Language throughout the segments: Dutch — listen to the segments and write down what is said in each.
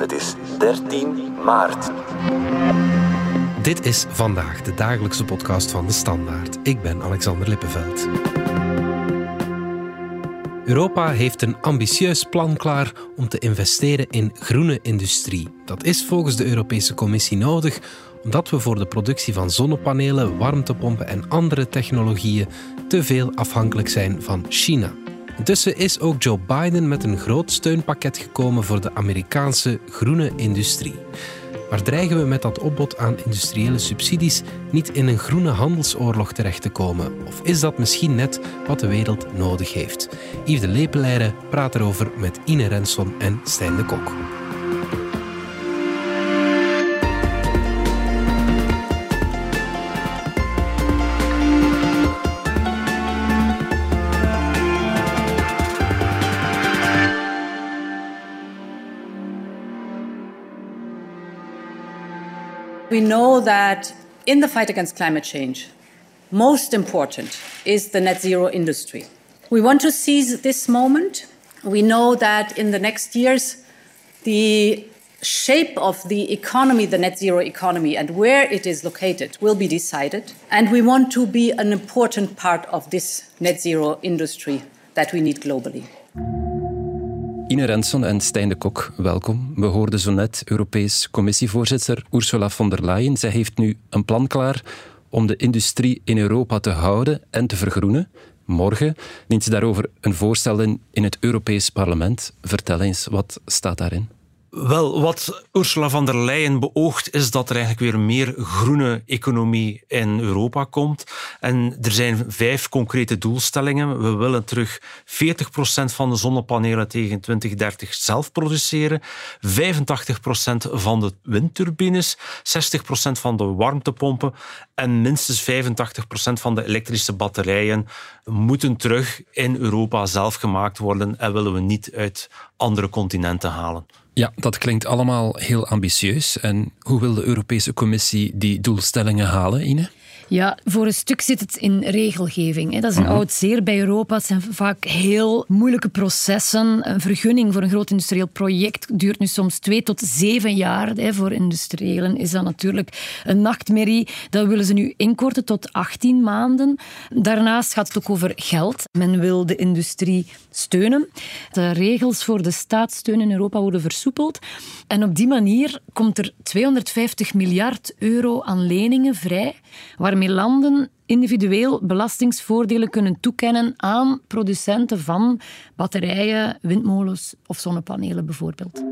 Het is 13 maart. Dit is vandaag de dagelijkse podcast van de Standaard. Ik ben Alexander Lippenveld. Europa heeft een ambitieus plan klaar om te investeren in groene industrie. Dat is volgens de Europese Commissie nodig omdat we voor de productie van zonnepanelen, warmtepompen en andere technologieën te veel afhankelijk zijn van China. Intussen is ook Joe Biden met een groot steunpakket gekomen voor de Amerikaanse groene industrie. Maar dreigen we met dat opbod aan industriële subsidies niet in een groene handelsoorlog terecht te komen? Of is dat misschien net wat de wereld nodig heeft? Yves de Lepeleire praat erover met Ine Renson en Stijn de Kok. We know that in the fight against climate change, most important is the net zero industry. We want to seize this moment. We know that in the next years, the shape of the economy, the net zero economy, and where it is located will be decided. And we want to be an important part of this net zero industry that we need globally. Ine Renson en Stijn de Kok, welkom. We hoorden zo net Europees Commissievoorzitter Ursula von der Leyen. Zij heeft nu een plan klaar om de industrie in Europa te houden en te vergroenen. Morgen dient ze daarover een voorstel in in het Europees Parlement. Vertel eens, wat staat daarin? Wel, wat Ursula von der Leyen beoogt, is dat er eigenlijk weer meer groene economie in Europa komt. En er zijn vijf concrete doelstellingen. We willen terug 40% van de zonnepanelen tegen 2030 zelf produceren, 85% van de windturbines, 60% van de warmtepompen en minstens 85% van de elektrische batterijen moeten terug in Europa zelf gemaakt worden en willen we niet uit andere continenten halen. Ja, dat klinkt allemaal heel ambitieus. En hoe wil de Europese Commissie die doelstellingen halen, Ine? Ja, voor een stuk zit het in regelgeving. Dat is een mhm. oud zeer bij Europa. Het zijn vaak heel moeilijke processen. Een vergunning voor een groot industrieel project duurt nu soms twee tot zeven jaar. Voor industriëlen is dat natuurlijk een nachtmerrie. Dat willen ze nu inkorten tot 18 maanden. Daarnaast gaat het ook over geld. Men wil de industrie steunen. De regels voor de staatssteun in Europa worden versoepeld. En op die manier komt er 250 miljard euro aan leningen vrij, waarmee landen individueel belastingsvoordelen kunnen toekennen aan producenten van batterijen, windmolens of zonnepanelen bijvoorbeeld.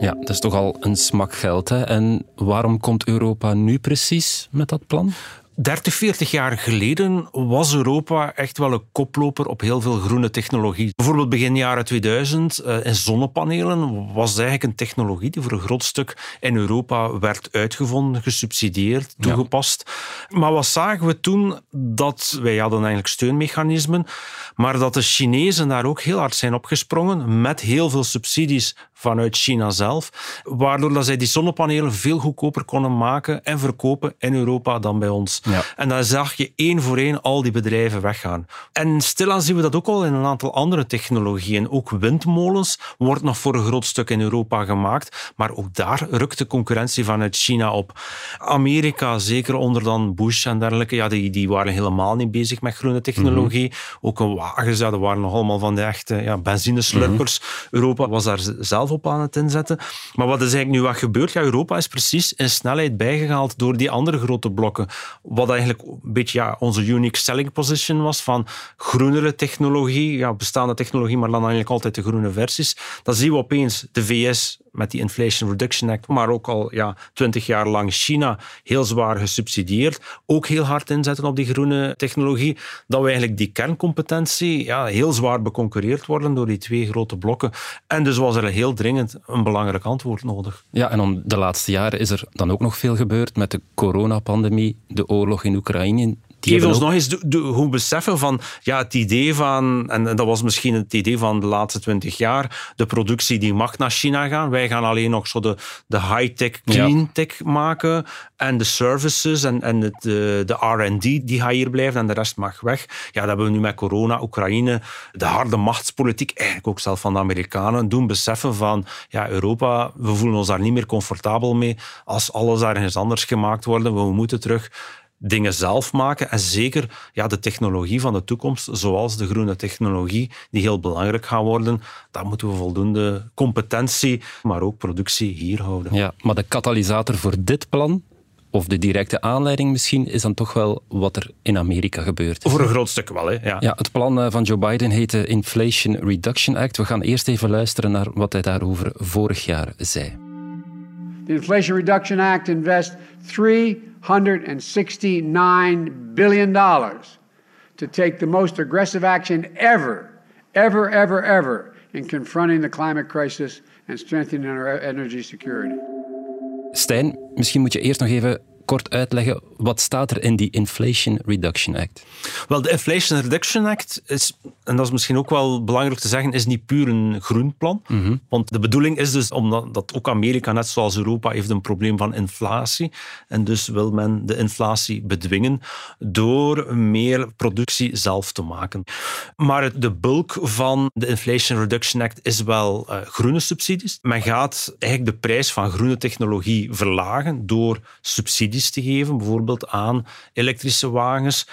Ja, dat is toch al een smak geld. Hè? En waarom komt Europa nu precies met dat plan? 30, 40 jaar geleden was Europa echt wel een koploper op heel veel groene technologie. Bijvoorbeeld begin jaren 2000 uh, in zonnepanelen was eigenlijk een technologie die voor een groot stuk in Europa werd uitgevonden, gesubsidieerd, toegepast. Maar wat zagen we toen? Dat wij hadden eigenlijk steunmechanismen, maar dat de Chinezen daar ook heel hard zijn opgesprongen met heel veel subsidies vanuit China zelf, waardoor dat zij die zonnepanelen veel goedkoper konden maken en verkopen in Europa dan bij ons. Ja. En dan zag je één voor één al die bedrijven weggaan. En stilaan zien we dat ook al in een aantal andere technologieën. Ook windmolens wordt nog voor een groot stuk in Europa gemaakt, maar ook daar rukt de concurrentie vanuit China op. Amerika, zeker onder dan Bush en dergelijke, ja, die, die waren helemaal niet bezig met groene technologie. Mhm. Ook een wagens, ja, dat waren nog allemaal van de echte ja, benzineslurpers. Mhm. Europa was daar zelf op aan het inzetten. Maar wat is eigenlijk nu wat gebeurt? Ja, Europa is precies in snelheid bijgehaald door die andere grote blokken. Wat eigenlijk een beetje ja, onze unique selling position was van groenere technologie, ja, bestaande technologie, maar dan eigenlijk altijd de groene versies. Dan zien we opeens de VS met die Inflation Reduction Act, maar ook al ja, twintig jaar lang China heel zwaar gesubsidieerd, ook heel hard inzetten op die groene technologie, dat we eigenlijk die kerncompetentie ja, heel zwaar beconcurreerd worden door die twee grote blokken. En dus was er heel dringend een belangrijk antwoord nodig. Ja, en om de laatste jaren is er dan ook nog veel gebeurd met de coronapandemie, de oorlog in Oekraïne Geef ons nog eens de, de, beseffen van ja, het idee van, en dat was misschien het idee van de laatste twintig jaar, de productie die mag naar China gaan. Wij gaan alleen nog zo de, de high-tech, clean-tech maken. En de services en, en het, de, de R&D, die gaat hier blijven en de rest mag weg. Ja, dat hebben we nu met corona, Oekraïne, de harde machtspolitiek, eigenlijk ook zelf van de Amerikanen, doen beseffen van ja, Europa, we voelen ons daar niet meer comfortabel mee als alles ergens anders gemaakt wordt. We moeten terug dingen zelf maken. En zeker ja, de technologie van de toekomst, zoals de groene technologie, die heel belangrijk gaat worden, daar moeten we voldoende competentie, maar ook productie hier houden. Ja, maar de katalysator voor dit plan, of de directe aanleiding misschien, is dan toch wel wat er in Amerika gebeurt. Voor een groot stuk wel, hè? Ja. ja het plan eh, van Joe Biden heet de Inflation Reduction Act. We gaan eerst even luisteren naar wat hij daarover vorig jaar zei. The Inflation Reduction Act invests 369 billion dollars to take the most aggressive action ever, ever, ever, ever in confronting the climate crisis and strengthening our energy security. Stijn, misschien moet je eerst nog even kort uitleggen, wat staat er in die Inflation Reduction Act? Wel, de Inflation Reduction Act is, en dat is misschien ook wel belangrijk te zeggen, is niet puur een groen plan. Mhm. Want de bedoeling is dus, omdat dat ook Amerika, net zoals Europa, heeft een probleem van inflatie. En dus wil men de inflatie bedwingen door meer productie zelf te maken. Maar de bulk van de Inflation Reduction Act is wel uh, groene subsidies. Men gaat eigenlijk de prijs van groene technologie verlagen door subsidies te geven, bijvoorbeeld aan elektrische wagens.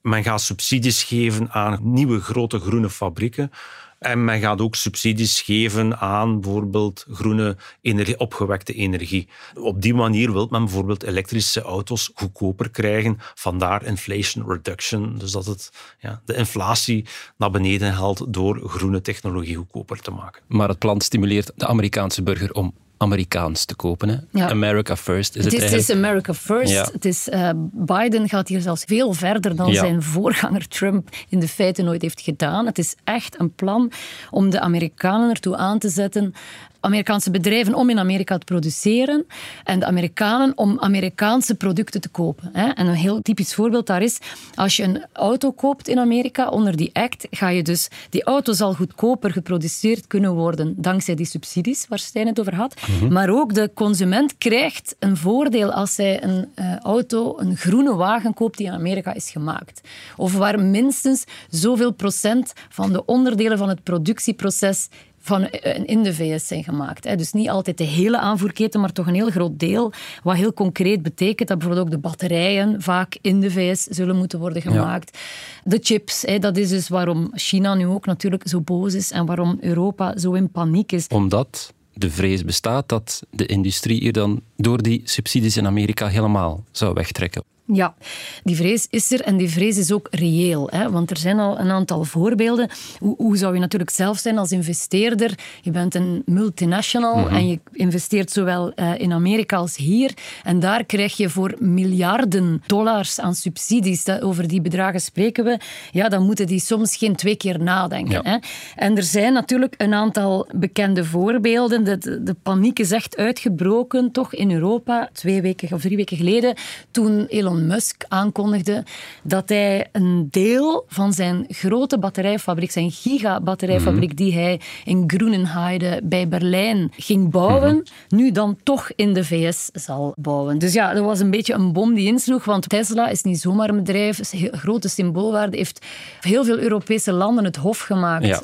Men gaat subsidies geven aan nieuwe grote groene fabrieken. En men gaat ook subsidies geven aan bijvoorbeeld groene energie, opgewekte energie. Op die manier wil men bijvoorbeeld elektrische auto's goedkoper krijgen. Vandaar inflation reduction. Dus dat het ja, de inflatie naar beneden haalt door groene technologie goedkoper te maken. Maar het plan stimuleert de Amerikaanse burger om Amerikaans te kopen. Hè? America First is het, het is, Het is America First. Het is, uh, Biden gaat hier zelfs veel verder dan zijn voorganger Trump in de feiten nooit heeft gedaan. Het is echt een plan om de Amerikanen ertoe aan te zetten Amerikaanse bedrijven om in Amerika te produceren en de Amerikanen om Amerikaanse producten te kopen. En een heel typisch voorbeeld daar is, als je een auto koopt in Amerika onder die act, ga je dus, die auto zal goedkoper geproduceerd kunnen worden dankzij die subsidies waar Stijn het over had. Mhm. Maar ook de consument krijgt een voordeel als hij een uh, auto, een groene wagen koopt die in Amerika is gemaakt. Of waar minstens zoveel procent van de onderdelen van het productieproces van eh, in de VS zijn gemaakt. Dus niet altijd de hele aanvoerketen, maar toch een heel groot deel. Wat heel concreet betekent dat bijvoorbeeld ook de batterijen vaak in de VS zullen moeten worden gemaakt. De chips, dat is dus waarom China nu ook natuurlijk zo boos is en waarom Europa zo in paniek is. Omdat de vrees bestaat dat de industrie hier dan door die subsidies in Amerika helemaal zou wegtrekken. Ja, die vrees is er en die vrees is ook reëel. Hè? Want er zijn al een aantal voorbeelden. Hoe, hoe, zou je natuurlijk zelf zijn als investeerder? Je bent een multinational mhm. en je investeert zowel uh, in Amerika als hier. En daar krijg je voor miljarden dollars aan subsidies. Dat, over die bedragen spreken we. Ja, dan moeten die soms geen twee keer nadenken. Hè? En er zijn natuurlijk een aantal bekende voorbeelden. De, de, de paniek is echt uitgebroken, toch in Europa, twee weken of drie weken geleden, toen Elon Musk aankondigde dat hij een deel van zijn grote batterijfabriek, zijn gigabatterijfabriek, mm die hij in Groenenheide bij Berlijn ging bouwen, mhm. nu dan toch in de VS zal bouwen. Dus ja, dat was een beetje een bom die insloeg, want Tesla is niet zomaar een bedrijf, is een grote symboolwaarde, heeft heel veel Europese landen het hof gemaakt. Ja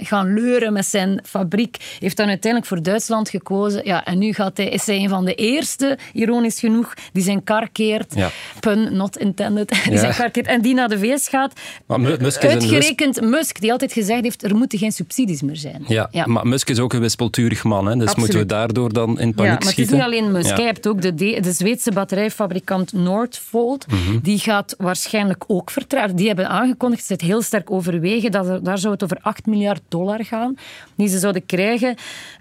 gaan leuren met zijn fabriek. Heeft dan uiteindelijk voor Duitsland gekozen. Ja, en nu gaat hij, is hij een van de eerste, ironisch genoeg, die zijn kar keert. Pun not intended. Die zijn kar keert en die naar de VS gaat. Maar Musk is Uitgerekend Musk, die altijd gezegd heeft, er moeten geen subsidies meer zijn. Ja, maar Musk is ook een wispelturig man. Hè, dus moeten we daardoor dan in paniek ja, maar het is niet alleen Musk. Hij hebt ook de, de Zweedse batterijfabrikant Northvolt. Mhm. Die gaat waarschijnlijk ook vertragen. Die hebben aangekondigd, ze het heel sterk overwegen, dat er, daar zou het over 8 miljoen miljard dollar gaan die ze zouden krijgen.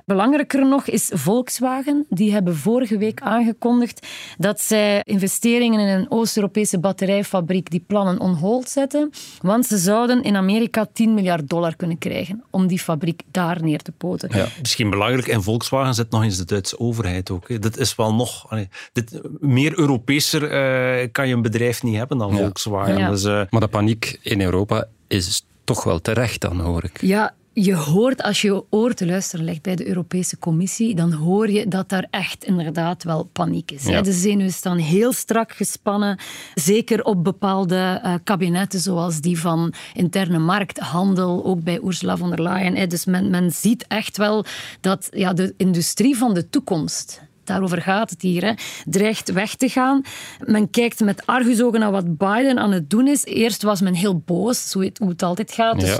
Belangrijker nog is Volkswagen. Die hebben vorige week aangekondigd dat zij investeringen in een Oost-Europese batterijfabriek die plannen on hold zetten. Want ze zouden in Amerika 10 miljard dollar kunnen krijgen om die fabriek daar neer te poten. Ja, misschien belangrijk. En Volkswagen zet nog eens de Duitse overheid ook. Dat is wel nog... dit, meer Europeeser uh, kan je een bedrijf niet hebben dan Volkswagen. Ja. Dus, uh, maar de paniek in Europa is toch wel terecht dan, hoor ik. Ja, je hoort, als je je oor te luisteren legt bij de Europese Commissie, dan hoor je dat daar echt inderdaad wel paniek is. Ja. De zenuwen staan heel strak gespannen, zeker op bepaalde uh, kabinetten zoals die van interne markt, handel, ook bij Ursula von der Leyen. Dus men, men ziet echt wel dat ja, de industrie van de toekomst daarover gaat het hier, hè, dreigt weg te gaan. Men kijkt met argusogen naar wat Biden aan het doen is. Eerst was men heel boos, hoe het, hoe het altijd gaat. Dus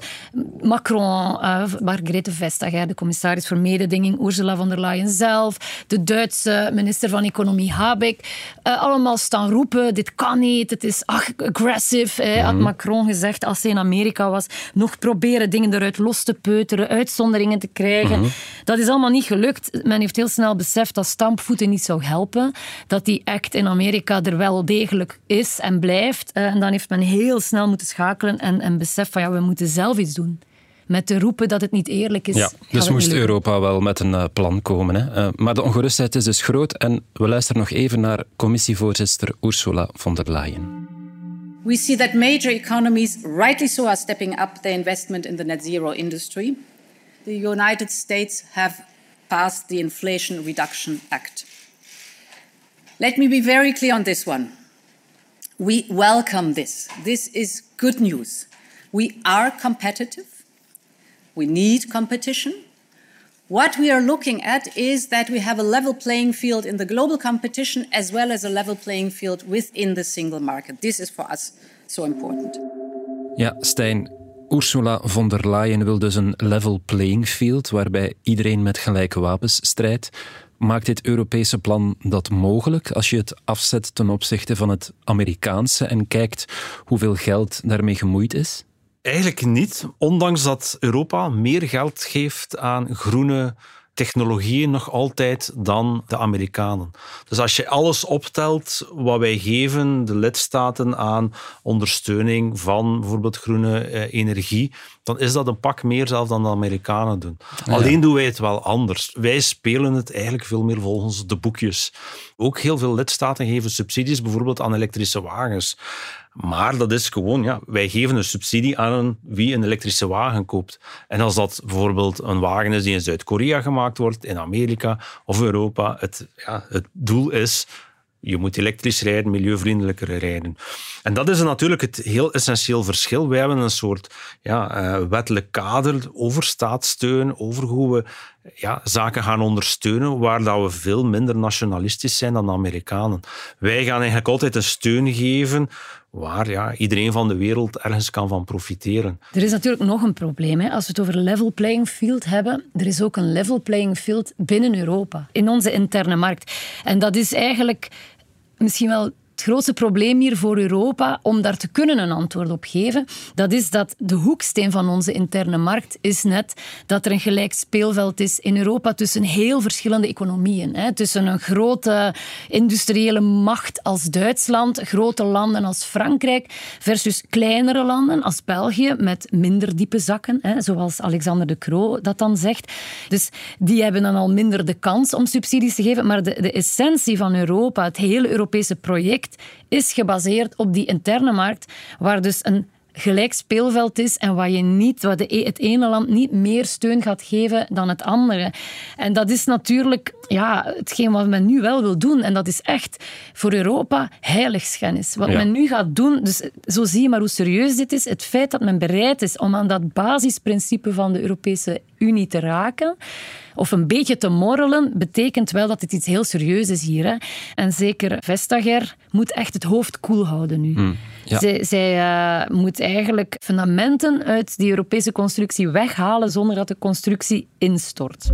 Macron, uh, Margrethe Vestager, de commissaris voor mededinging, Ursula von der Leyen zelf, de Duitse minister van Economie Habeck, uh, allemaal staan roepen, dit kan niet, het is aggressive, hè, had Macron gezegd als hij in Amerika was. Nog proberen dingen eruit los te peuteren, uitzonderingen te krijgen. Mm -hmm. Dat is allemaal niet gelukt. Men heeft heel snel beseft dat stampvoeten niet zou helpen. Dat die act in Amerika er wel degelijk is en blijft. En dan heeft men heel snel moeten schakelen en, en besef van ja, we moeten zelf iets doen. Met te roepen dat het niet eerlijk is. Ja, dus moest Europa wel met een uh, plan komen. Hè? Uh, maar de ongerustheid is dus groot. En we luisteren nog even naar commissievoorzitter Ursula von der Leyen. We see that major economies, rightly so, are stepping up their investment in the net zero industry. The United States have passed the Inflation Reduction Act. Let me be very clear on this one. We welcome this. This is good news. We are competitive. We need competition. What we are looking at is that we have a level playing field in the global competition as well as a level playing field within the single market. This is for us so important. Ja, Stijn, Ursula von der Leyen wil dus een level playing field waarbij iedereen met gelijke wapens strijdt. Maakt dit Europese plan dat mogelijk als je het afzet ten opzichte van het Amerikaanse en kijkt hoeveel geld daarmee gemoeid is? Eigenlijk niet, ondanks dat Europa meer geld geeft aan groene technologieën nog altijd dan de Amerikanen. Dus als je alles optelt wat wij geven, de lidstaten aan ondersteuning van bijvoorbeeld groene eh, energie, dan is dat een pak meer zelf dan de Amerikanen doen. Ja. Alleen doen wij het wel anders. Wij spelen het eigenlijk veel meer volgens de boekjes. Ook heel veel lidstaten geven subsidies bijvoorbeeld aan elektrische wagens. Maar dat is gewoon, ja, wij geven een subsidie aan wie een elektrische wagen koopt. En als dat bijvoorbeeld een wagen is die in Zuid-Korea gemaakt wordt, in Amerika of Europa, het, ja, het doel is je moet elektrisch rijden, milieuvriendelijker rijden. En dat is natuurlijk het heel essentieel verschil. Wij hebben een soort ja, uh, wettelijk kader over staatssteun, over hoe we ja, zaken gaan ondersteunen, waar dat we veel minder nationalistisch zijn dan de Amerikanen. Wij gaan eigenlijk altijd een steun geven waar ja, iedereen van de wereld ergens kan van profiteren. Er is natuurlijk nog een probleem. Hè. Als we het over level playing field hebben, er is ook een level playing field binnen Europa, in onze interne markt. En dat is eigenlijk misschien wel het grootste probleem hier voor Europa, om daar te kunnen een antwoord op geven, dat is dat de hoeksteen van onze interne markt is net dat er een gelijk speelveld is in Europa tussen heel verschillende economieën. Hè. Tussen een grote industriële macht als Duitsland, grote landen als Frankrijk, versus kleinere landen als België met minder diepe zakken, hè, zoals Alexander de Croo dat dan zegt. Dus die hebben dan al minder de kans om subsidies te geven, maar de, de essentie van Europa, het hele Europese project, is gebaseerd op die interne markt, waar dus een gelijk speelveld is en waar je niet, waar de, het ene land niet meer steun gaat geven dan het andere. En dat is natuurlijk ja, hetgeen wat men nu wel wil doen. En dat is echt voor Europa heiligschennis. Wat ja. men nu gaat doen, dus zo zie je maar hoe serieus dit is. Het feit dat men bereid is om aan dat basisprincipe van de Europese Unie te raken, of een beetje te morrelen, betekent wel dat het iets heel serieus is hier. Hè. En zeker Vestager moet echt het hoofd koel houden nu. Mm, ja. Zij, zij uh, moet eigenlijk fundamenten uit die Europese constructie weghalen zonder dat de constructie instort.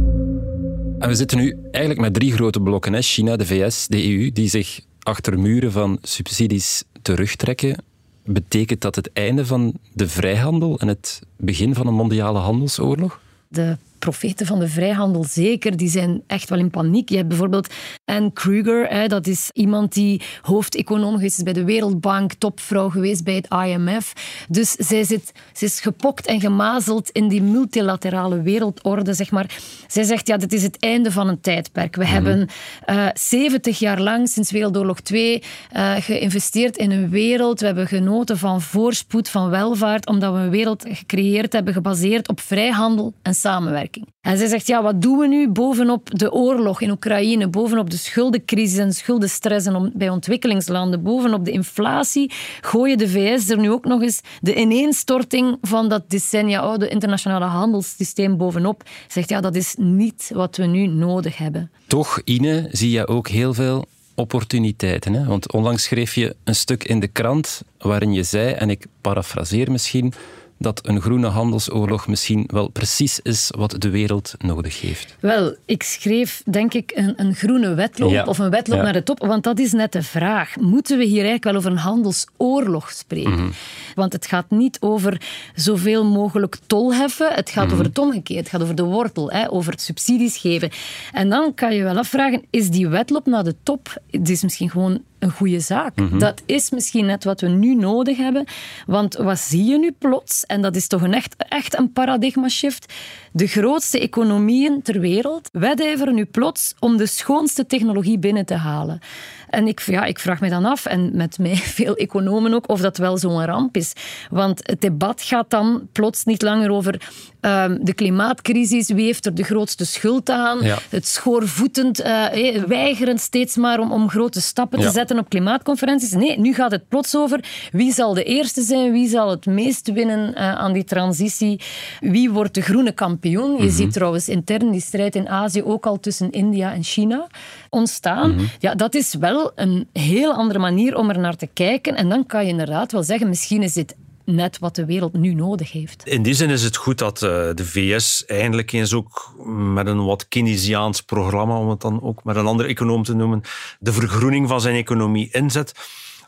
En we zitten nu eigenlijk met drie grote blokken. Hè. China, de VS, de EU, die zich achter muren van subsidies terugtrekken. betekent dat het einde van de vrijhandel en het begin van een mondiale handelsoorlog? De profeten van de vrijhandel zeker, die zijn echt wel in paniek. Je hebt bijvoorbeeld Anne Kruger, hè, dat is iemand die hoofdeconoom geweest is bij de Wereldbank, topvrouw geweest bij het IMF. Dus zij zit, ze is gepokt en gemazeld in die multilaterale wereldorde, zeg maar. Zij zegt, ja, dit is het einde van een tijdperk. We hebben uh, eh, 70 jaar lang, sinds Wereldoorlog 2, uh, eh, geïnvesteerd in een wereld. We hebben genoten van voorspoed, van welvaart, omdat we een wereld gecreëerd hebben, gebaseerd op vrijhandel en samenwerking. En zij zegt, ja, wat doen we nu bovenop de oorlog in Oekraïne, bovenop de schuldencrisis en schuldenstress en bij ontwikkelingslanden, bovenop de inflatie, gooien de VS er nu ook nog eens de ineenstorting van dat decennia oude internationale handelssysteem bovenop. Zegt, ja, dat is niet wat we nu nodig hebben. Toch, Ine, zie je ook heel veel opportuniteiten. Hè? Want onlangs schreef je een stuk in de krant waarin je zei, en ik parafraseer misschien, dat een groene handelsoorlog misschien wel precies is wat de wereld nodig heeft? Wel, ik schreef denk ik een, een groene wedloop of een wedloop naar de top, want dat is net de vraag. Moeten we hier eigenlijk wel over een handelsoorlog spreken? Mhm. Want het gaat niet over zoveel mogelijk tol heffen, het gaat mhm. over het omgekeerd, het gaat over de wortel, hè, over het subsidies geven. En dan kan je wel afvragen, is die wedloop naar de top, het is misschien gewoon een goede zaak. Mhm. Dat is misschien net wat we nu nodig hebben. Want wat zie je nu plots? En dat is toch een echt, echt een paradigma-shift. De grootste economieën ter wereld wedijveren nu plots om de schoonste technologie binnen te halen. En ik, ja, ik vraag me dan af, en met mij veel economen ook, of dat wel zo'n ramp is. Want het debat gaat dan plots niet langer over ehm, de klimaatcrisis, wie heeft er de grootste schuld aan, het schoorvoetend uh, weigeren steeds maar om, om grote stappen te zetten op klimaatconferenties. Nee, nu gaat het plots over wie zal de eerste zijn, wie zal het meest winnen uh, aan die transitie, wie wordt de groene kampioen. Je mhm. ziet trouwens intern die strijd in Azië ook al tussen India en China ontstaan. Mhm. Ja, dat is wel een heel andere manier om er naar te kijken. En dan kan je inderdaad wel zeggen, misschien is dit net wat de wereld nu nodig heeft. In die zin is het goed dat eh, de VS eindelijk eens ook met een wat Keynesiaans programma, om het dan ook met een andere econoom te noemen, de vergroening van zijn economie inzet.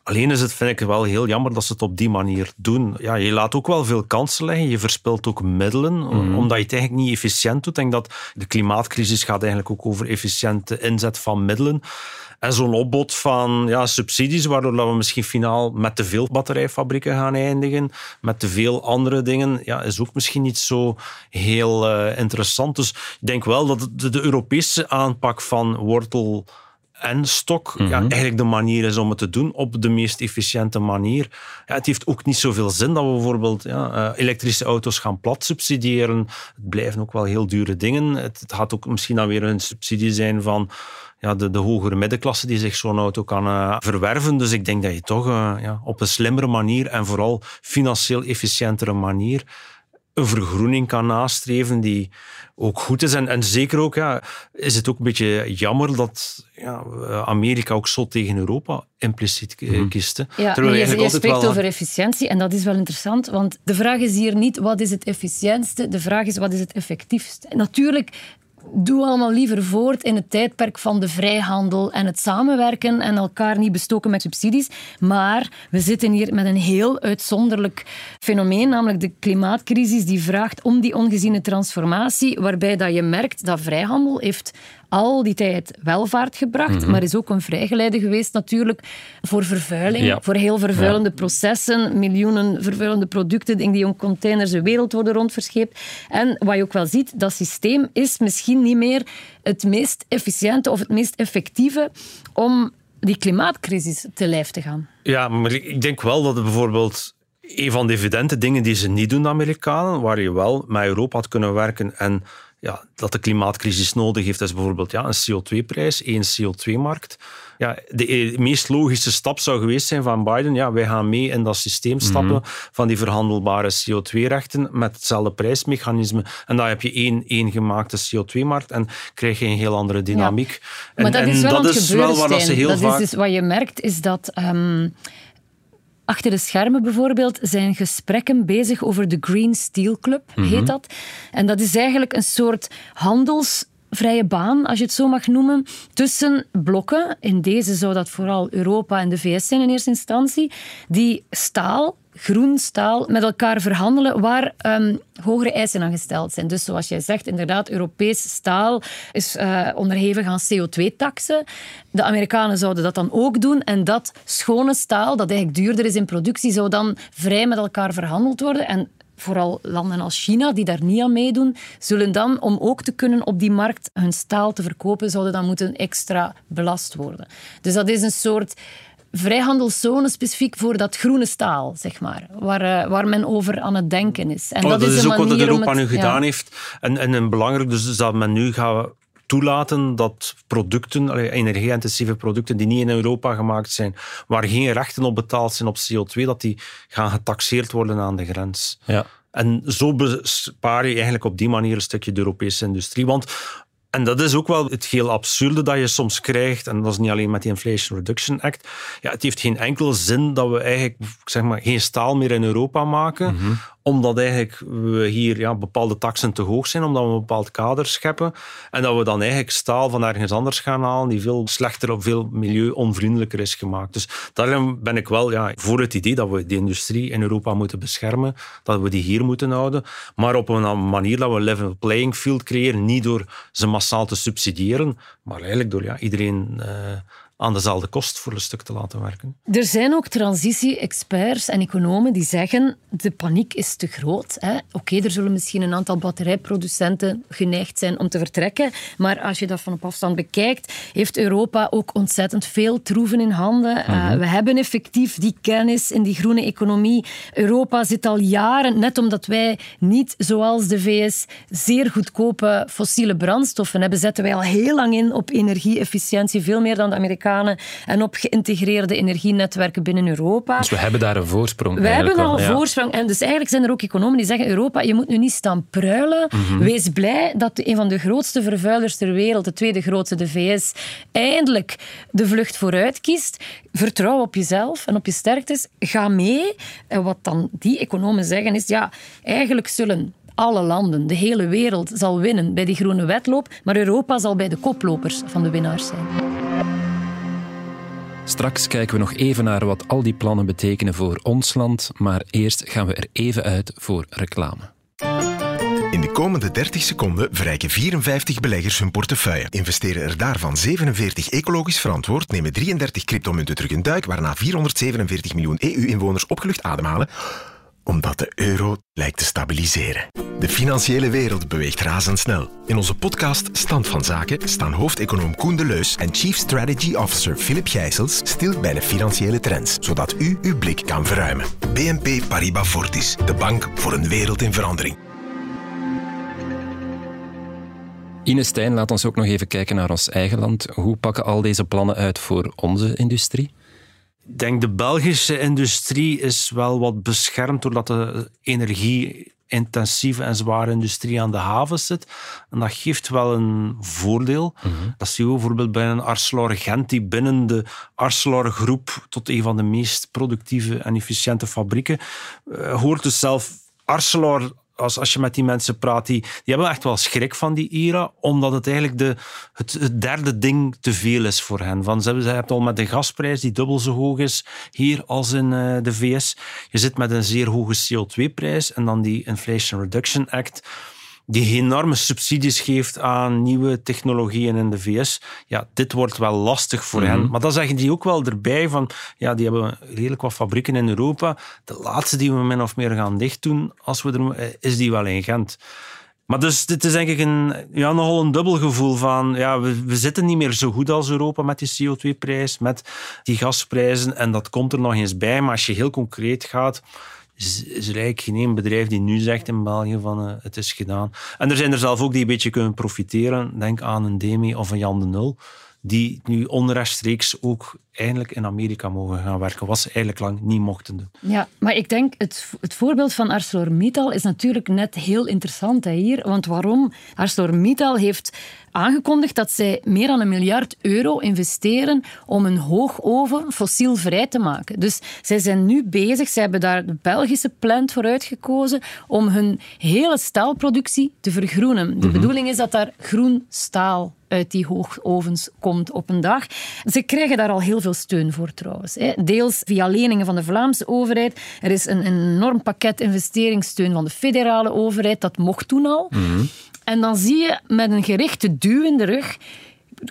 Alleen is het, vind ik, wel heel jammer dat ze het op die manier doen. Ja, je laat ook wel veel kansen liggen. Je verspilt ook middelen, mhm. omdat je het eigenlijk niet efficiënt doet. Ik denk dat de klimaatcrisis gaat eigenlijk ook over efficiënte inzet van middelen. En zo'n opbod van ja, subsidies, waardoor we misschien finaal met te veel batterijfabrieken gaan eindigen, met te veel andere dingen, ja, is ook misschien niet zo heel uh, interessant. Dus ik denk wel dat de, de Europese aanpak van wortel en stok ja, mhm. eigenlijk de manier is om het te doen op de meest efficiënte manier. Ja, het heeft ook niet zoveel zin dat we bijvoorbeeld ja, uh, elektrische auto's gaan plat subsidiëren. Het blijven ook wel heel dure dingen. Het, het gaat ook misschien dan weer een subsidie zijn van ja, de, de hogere middenklasse die zich zo'n auto kan uh, verwerven. Dus ik denk dat je toch uh, ja, op een slimmere manier en vooral financieel efficiëntere manier een vergroening kan nastreven die ook goed is. En, en zeker ook ja, is het ook een beetje jammer dat ja, Amerika ook zo tegen Europa impliciet mm. kist. Ja, je, je spreekt over efficiëntie en dat is wel interessant, want de vraag is hier niet wat is het efficiëntste, de vraag is wat is het effectiefste. natuurlijk doe allemaal liever voort in het tijdperk van de vrijhandel en het samenwerken en elkaar niet bestoken met subsidies. Maar we zitten hier met een heel uitzonderlijk fenomeen, namelijk de klimaatcrisis, die vraagt om die ongeziene transformatie, waarbij dat je merkt dat vrijhandel heeft al die tijd welvaart gebracht, mhm. maar is ook een vrijgeleide geweest natuurlijk voor vervuiling, voor heel vervuilende processen, miljoenen vervuilende producten die in containers de wereld worden rondverscheept. En wat je ook wel ziet, dat systeem is misschien niet meer het meest efficiënte of het meest effectieve om die klimaatcrisis te lijf te gaan. Ja, maar ik denk wel dat het bijvoorbeeld een van de evidente dingen die ze niet doen, de Amerikanen, waar je wel met Europa had kunnen werken en ja, dat de klimaatcrisis nodig heeft, is bijvoorbeeld ja, een CO2-prijs, één CO2-markt. Ja, de meest logische stap zou geweest zijn van Biden, ja, wij gaan mee in dat systeem stappen mhm. van die verhandelbare CO2-rechten met hetzelfde prijsmechanisme. En dan heb je één, één gemaakte CO2-markt en krijg je een heel andere dynamiek. Ja. Maar en, dat is wel, dat is wel waar ze heel dat vaak... Is dus wat je merkt, is dat... Um, Achter de schermen bijvoorbeeld zijn gesprekken bezig over de Green Steel Club, heet mhm. dat. En dat is eigenlijk een soort handels vrije baan, als je het zo mag noemen, tussen blokken. In deze zou dat vooral Europa en de VS zijn in eerste instantie, die staal groen staal met elkaar verhandelen waar um, hogere eisen aan gesteld zijn. Dus zoals jij zegt, inderdaad, Europees staal is uh, onderhevig aan CO2-taxen. De Amerikanen zouden dat dan ook doen en dat schone staal, dat eigenlijk duurder is in productie, zou dan vrij met elkaar verhandeld worden. En vooral landen als China, die daar niet aan meedoen, zullen dan, om ook te kunnen op die markt hun staal te verkopen, zouden dan moeten extra belast worden. Dus dat is een soort vrijhandelszone specifiek voor dat groene staal, zeg maar, waar, uh, waar men over aan het denken is. En oh, dat, dat, is, ook wat Europa nu gedaan heeft. En, en, en belangrijk dus is dat men nu gaat toelaten dat producten, energie-intensieve producten die niet in Europa gemaakt zijn, waar geen rechten op betaald zijn op CO2, dat die gaan getaxeerd worden aan de grens. Ja. En zo bespaar je eigenlijk op die manier een stukje de Europese industrie. Want en dat is ook wel het heel absurde dat je soms krijgt. En dat is niet alleen met die Inflation Reduction Act. Ja, het heeft geen enkel zin dat we eigenlijk zeg maar, geen staal meer in Europa maken. Mhm omdat eigenlijk we hier ja, bepaalde taxen te hoog zijn, omdat we een bepaald kader scheppen. En dat we dan eigenlijk staal van ergens anders gaan halen die veel slechter of veel milieuonvriendelijker is gemaakt. Dus daarom ben ik wel ja, voor het idee dat we die industrie in Europa moeten beschermen, dat we die hier moeten houden, maar op een manier dat we een level playing field creëren, niet door ze massaal te subsidiëren, maar eigenlijk door ja, iedereen... Uh, aan dezelfde kost voor een stuk te laten werken. Er zijn ook transitie-experts en economen die zeggen de paniek is te groot. Oké, er zullen misschien een aantal batterijproducenten geneigd zijn om te vertrekken, maar als je dat van op afstand bekijkt, heeft Europa ook ontzettend veel troeven in handen. Eh, mhm. we hebben effectief die kennis in die groene economie. Europa zit al jaren, net omdat wij niet zoals de VS zeer goedkope fossiele brandstoffen hebben, zetten wij al heel lang in op energie-efficiëntie, veel meer dan de En op geïntegreerde energienetwerken binnen Europa. Dus we hebben daar een voorsprong. We hebben al een voorsprong. En dus eigenlijk zijn er ook economen die zeggen: Europa, je moet nu niet staan pruilen. Mhm. Wees blij dat een van de grootste vervuilers ter wereld, de tweede grootste, de VS, eindelijk de vlucht vooruit kiest. Vertrouw op jezelf en op je sterktes. Ga mee. En wat dan die economen zeggen is: ja, eigenlijk zullen alle landen, de hele wereld zal winnen bij die groene wedloop, maar Europa zal bij de koplopers van de winnaars zijn. Straks kijken we nog even naar wat al die plannen betekenen voor ons land, maar eerst gaan we er even uit voor reclame. In de komende 30 seconden verrijken 54 beleggers hun portefeuille. Investeren er daarvan 47 ecologisch verantwoord, nemen 33 cryptomunten terug een duik, waarna 447 miljoen EU-inwoners opgelucht ademhalen omdat de euro lijkt te stabiliseren. De financiële wereld beweegt razendsnel. In onze podcast Stand van Zaken staan hoofdeconoom Koen de Leus en Chief Strategy Officer Philip Gijsels stil bij de financiële trends, zodat u uw blik kan verruimen. BNP Paribas Fortis, de bank voor een wereld in verandering. Ine Stijn, laat ons ook nog even kijken naar ons eigen land. Hoe pakken al deze plannen uit voor onze industrie? Ik denk de Belgische industrie is wel wat beschermd doordat de energie-intensieve en zware industrie aan de haven zit. En dat geeft wel een voordeel. Mhm. Dat zie je bijvoorbeeld bij een Arcelor Gent, die binnen de Arcelor groep tot een van de meest productieve en efficiënte fabrieken uh, hoort. Dus zelf Arcelor als, als je met die mensen praat, die, die hebben echt wel schrik van die IRA, omdat het eigenlijk de, het, het derde ding te veel is voor hen. Van, ze, hebben, al met de gasprijs die dubbel zo hoog is hier als in uh, de VS. Je zit met een zeer hoge CO2-prijs en dan die Inflation Reduction Act die enorme subsidies geeft aan nieuwe technologieën in de VS. Ja, dit wordt wel lastig voor hen. Mhm. Maar dan zeggen die ook wel erbij van, ja, die hebben redelijk wat fabrieken in Europa. De laatste die we min of meer gaan dicht doen, als we er, eh, is die wel in Gent. Maar dus dit is denk ik een, ja, nogal een dubbel gevoel van, ja, we, we zitten niet meer zo goed als Europa met die CO2-prijs, met die gasprijzen en dat komt er nog eens bij. Maar als je heel concreet gaat, is, er eigenlijk geen bedrijf die nu zegt in België van uh, het is gedaan. En er zijn er zelf ook die een beetje kunnen profiteren. Denk aan een Demi of een Jan de Nul. die nu onrechtstreeks ook eindelijk in Amerika mogen gaan werken, wat ze eigenlijk lang niet mochten doen. Ja, maar ik denk het, het voorbeeld van ArcelorMittal is natuurlijk net heel interessant hè, hier. Want waarom? ArcelorMittal heeft aangekondigd dat zij meer dan een miljard euro investeren om een hoogoven fossielvrij te maken. Dus zij zijn nu bezig, zij hebben daar de Belgische plant voor uitgekozen om hun hele staalproductie te vergroenen. De mhm. bedoeling is dat daar groen staal uit die hoogovens komt op een dag. Ze krijgen daar al heel veel steun voor trouwens. Deels via leningen van de Vlaamse overheid. Er is een enorm pakket investeringssteun van de federale overheid. Dat mocht toen al. Mhm. En dan zie je met een gerichte duw in de rug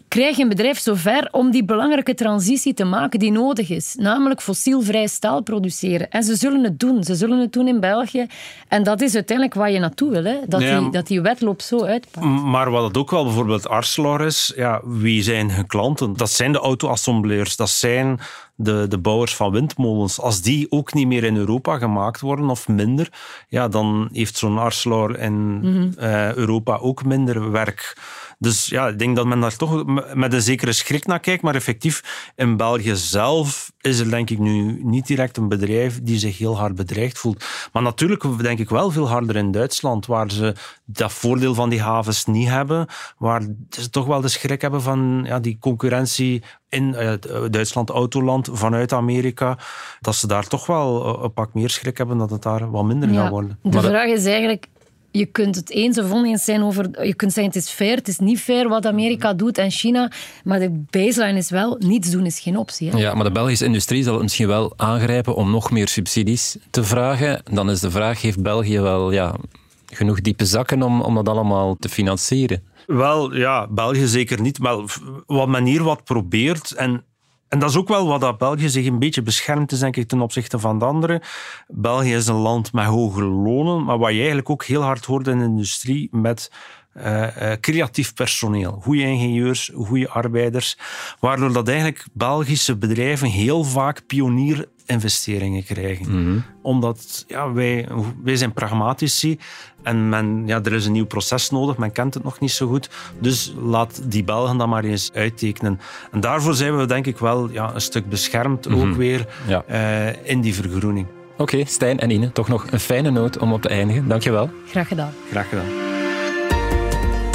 krijg een bedrijf zover om die belangrijke transitie te maken die nodig is. Namelijk fossielvrij staal produceren. En ze zullen het doen. Ze zullen het doen in België. En dat is uiteindelijk waar je naartoe wil. Hè? Dat, die, dat die wetloop zo uitpakt. Maar wat het ook wel bijvoorbeeld Arcelor is, ja, wie zijn hun klanten? Dat zijn de auto-assembleurs. Dat zijn de, de bouwers van windmolens, als die ook niet meer in Europa gemaakt worden of minder, ja, dan heeft zo'n Arcelor in mhm. eh, Europa ook minder werk. Dus ja, ik denk dat men daar toch met een zekere schrik naar kijkt. Maar effectief, in België zelf is er denk ik nu niet direct een bedrijf die zich heel hard bedreigd voelt. Maar natuurlijk denk ik wel veel harder in Duitsland, waar ze dat voordeel van die havens niet hebben. Waar ze toch wel de schrik hebben van ja, die concurrentie in uh, Duitsland, autoland, vanuit Amerika. Dat ze daar toch wel eh, een pak meer schrik hebben dat het daar wat minder ja, gaat worden. De vraag is eigenlijk, je kunt het eens of oneens zijn over... Je kunt zeggen, het is fair, het is niet fair wat Amerika doet en China. Maar de baseline is wel, niets doen is geen optie. Hè? Ja, maar de Belgische industrie zal het misschien wel aangrijpen om nog meer subsidies te vragen. Dan is de vraag, heeft België wel ja, genoeg diepe zakken om, om dat allemaal te financieren? Wel, ja, België zeker niet. Maar wat men hier wat probeert, en en dat is ook wel wat dat België zich een beetje beschermt is, denk ik, ten opzichte van de anderen. België is een land met hoge lonen, maar wat je eigenlijk ook heel hard hoort in de industrie met uh, creatief personeel, goede ingenieurs, goede arbeiders, waardoor dat eigenlijk Belgische bedrijven heel vaak pionierinvesteringen krijgen. Mhm. Omdat ja, wij, wij zijn pragmatici en men, ja, er is een nieuw proces nodig, men kent het nog niet zo goed, dus laat die Belgen dat maar eens uittekenen. En daarvoor zijn we denk ik wel ja, een stuk beschermd ook mhm. weer uh, in die vergroening. Oké, Stijn en Ine, toch nog een fijne noot om op te eindigen. Dankjewel. Graag gedaan. Graag gedaan.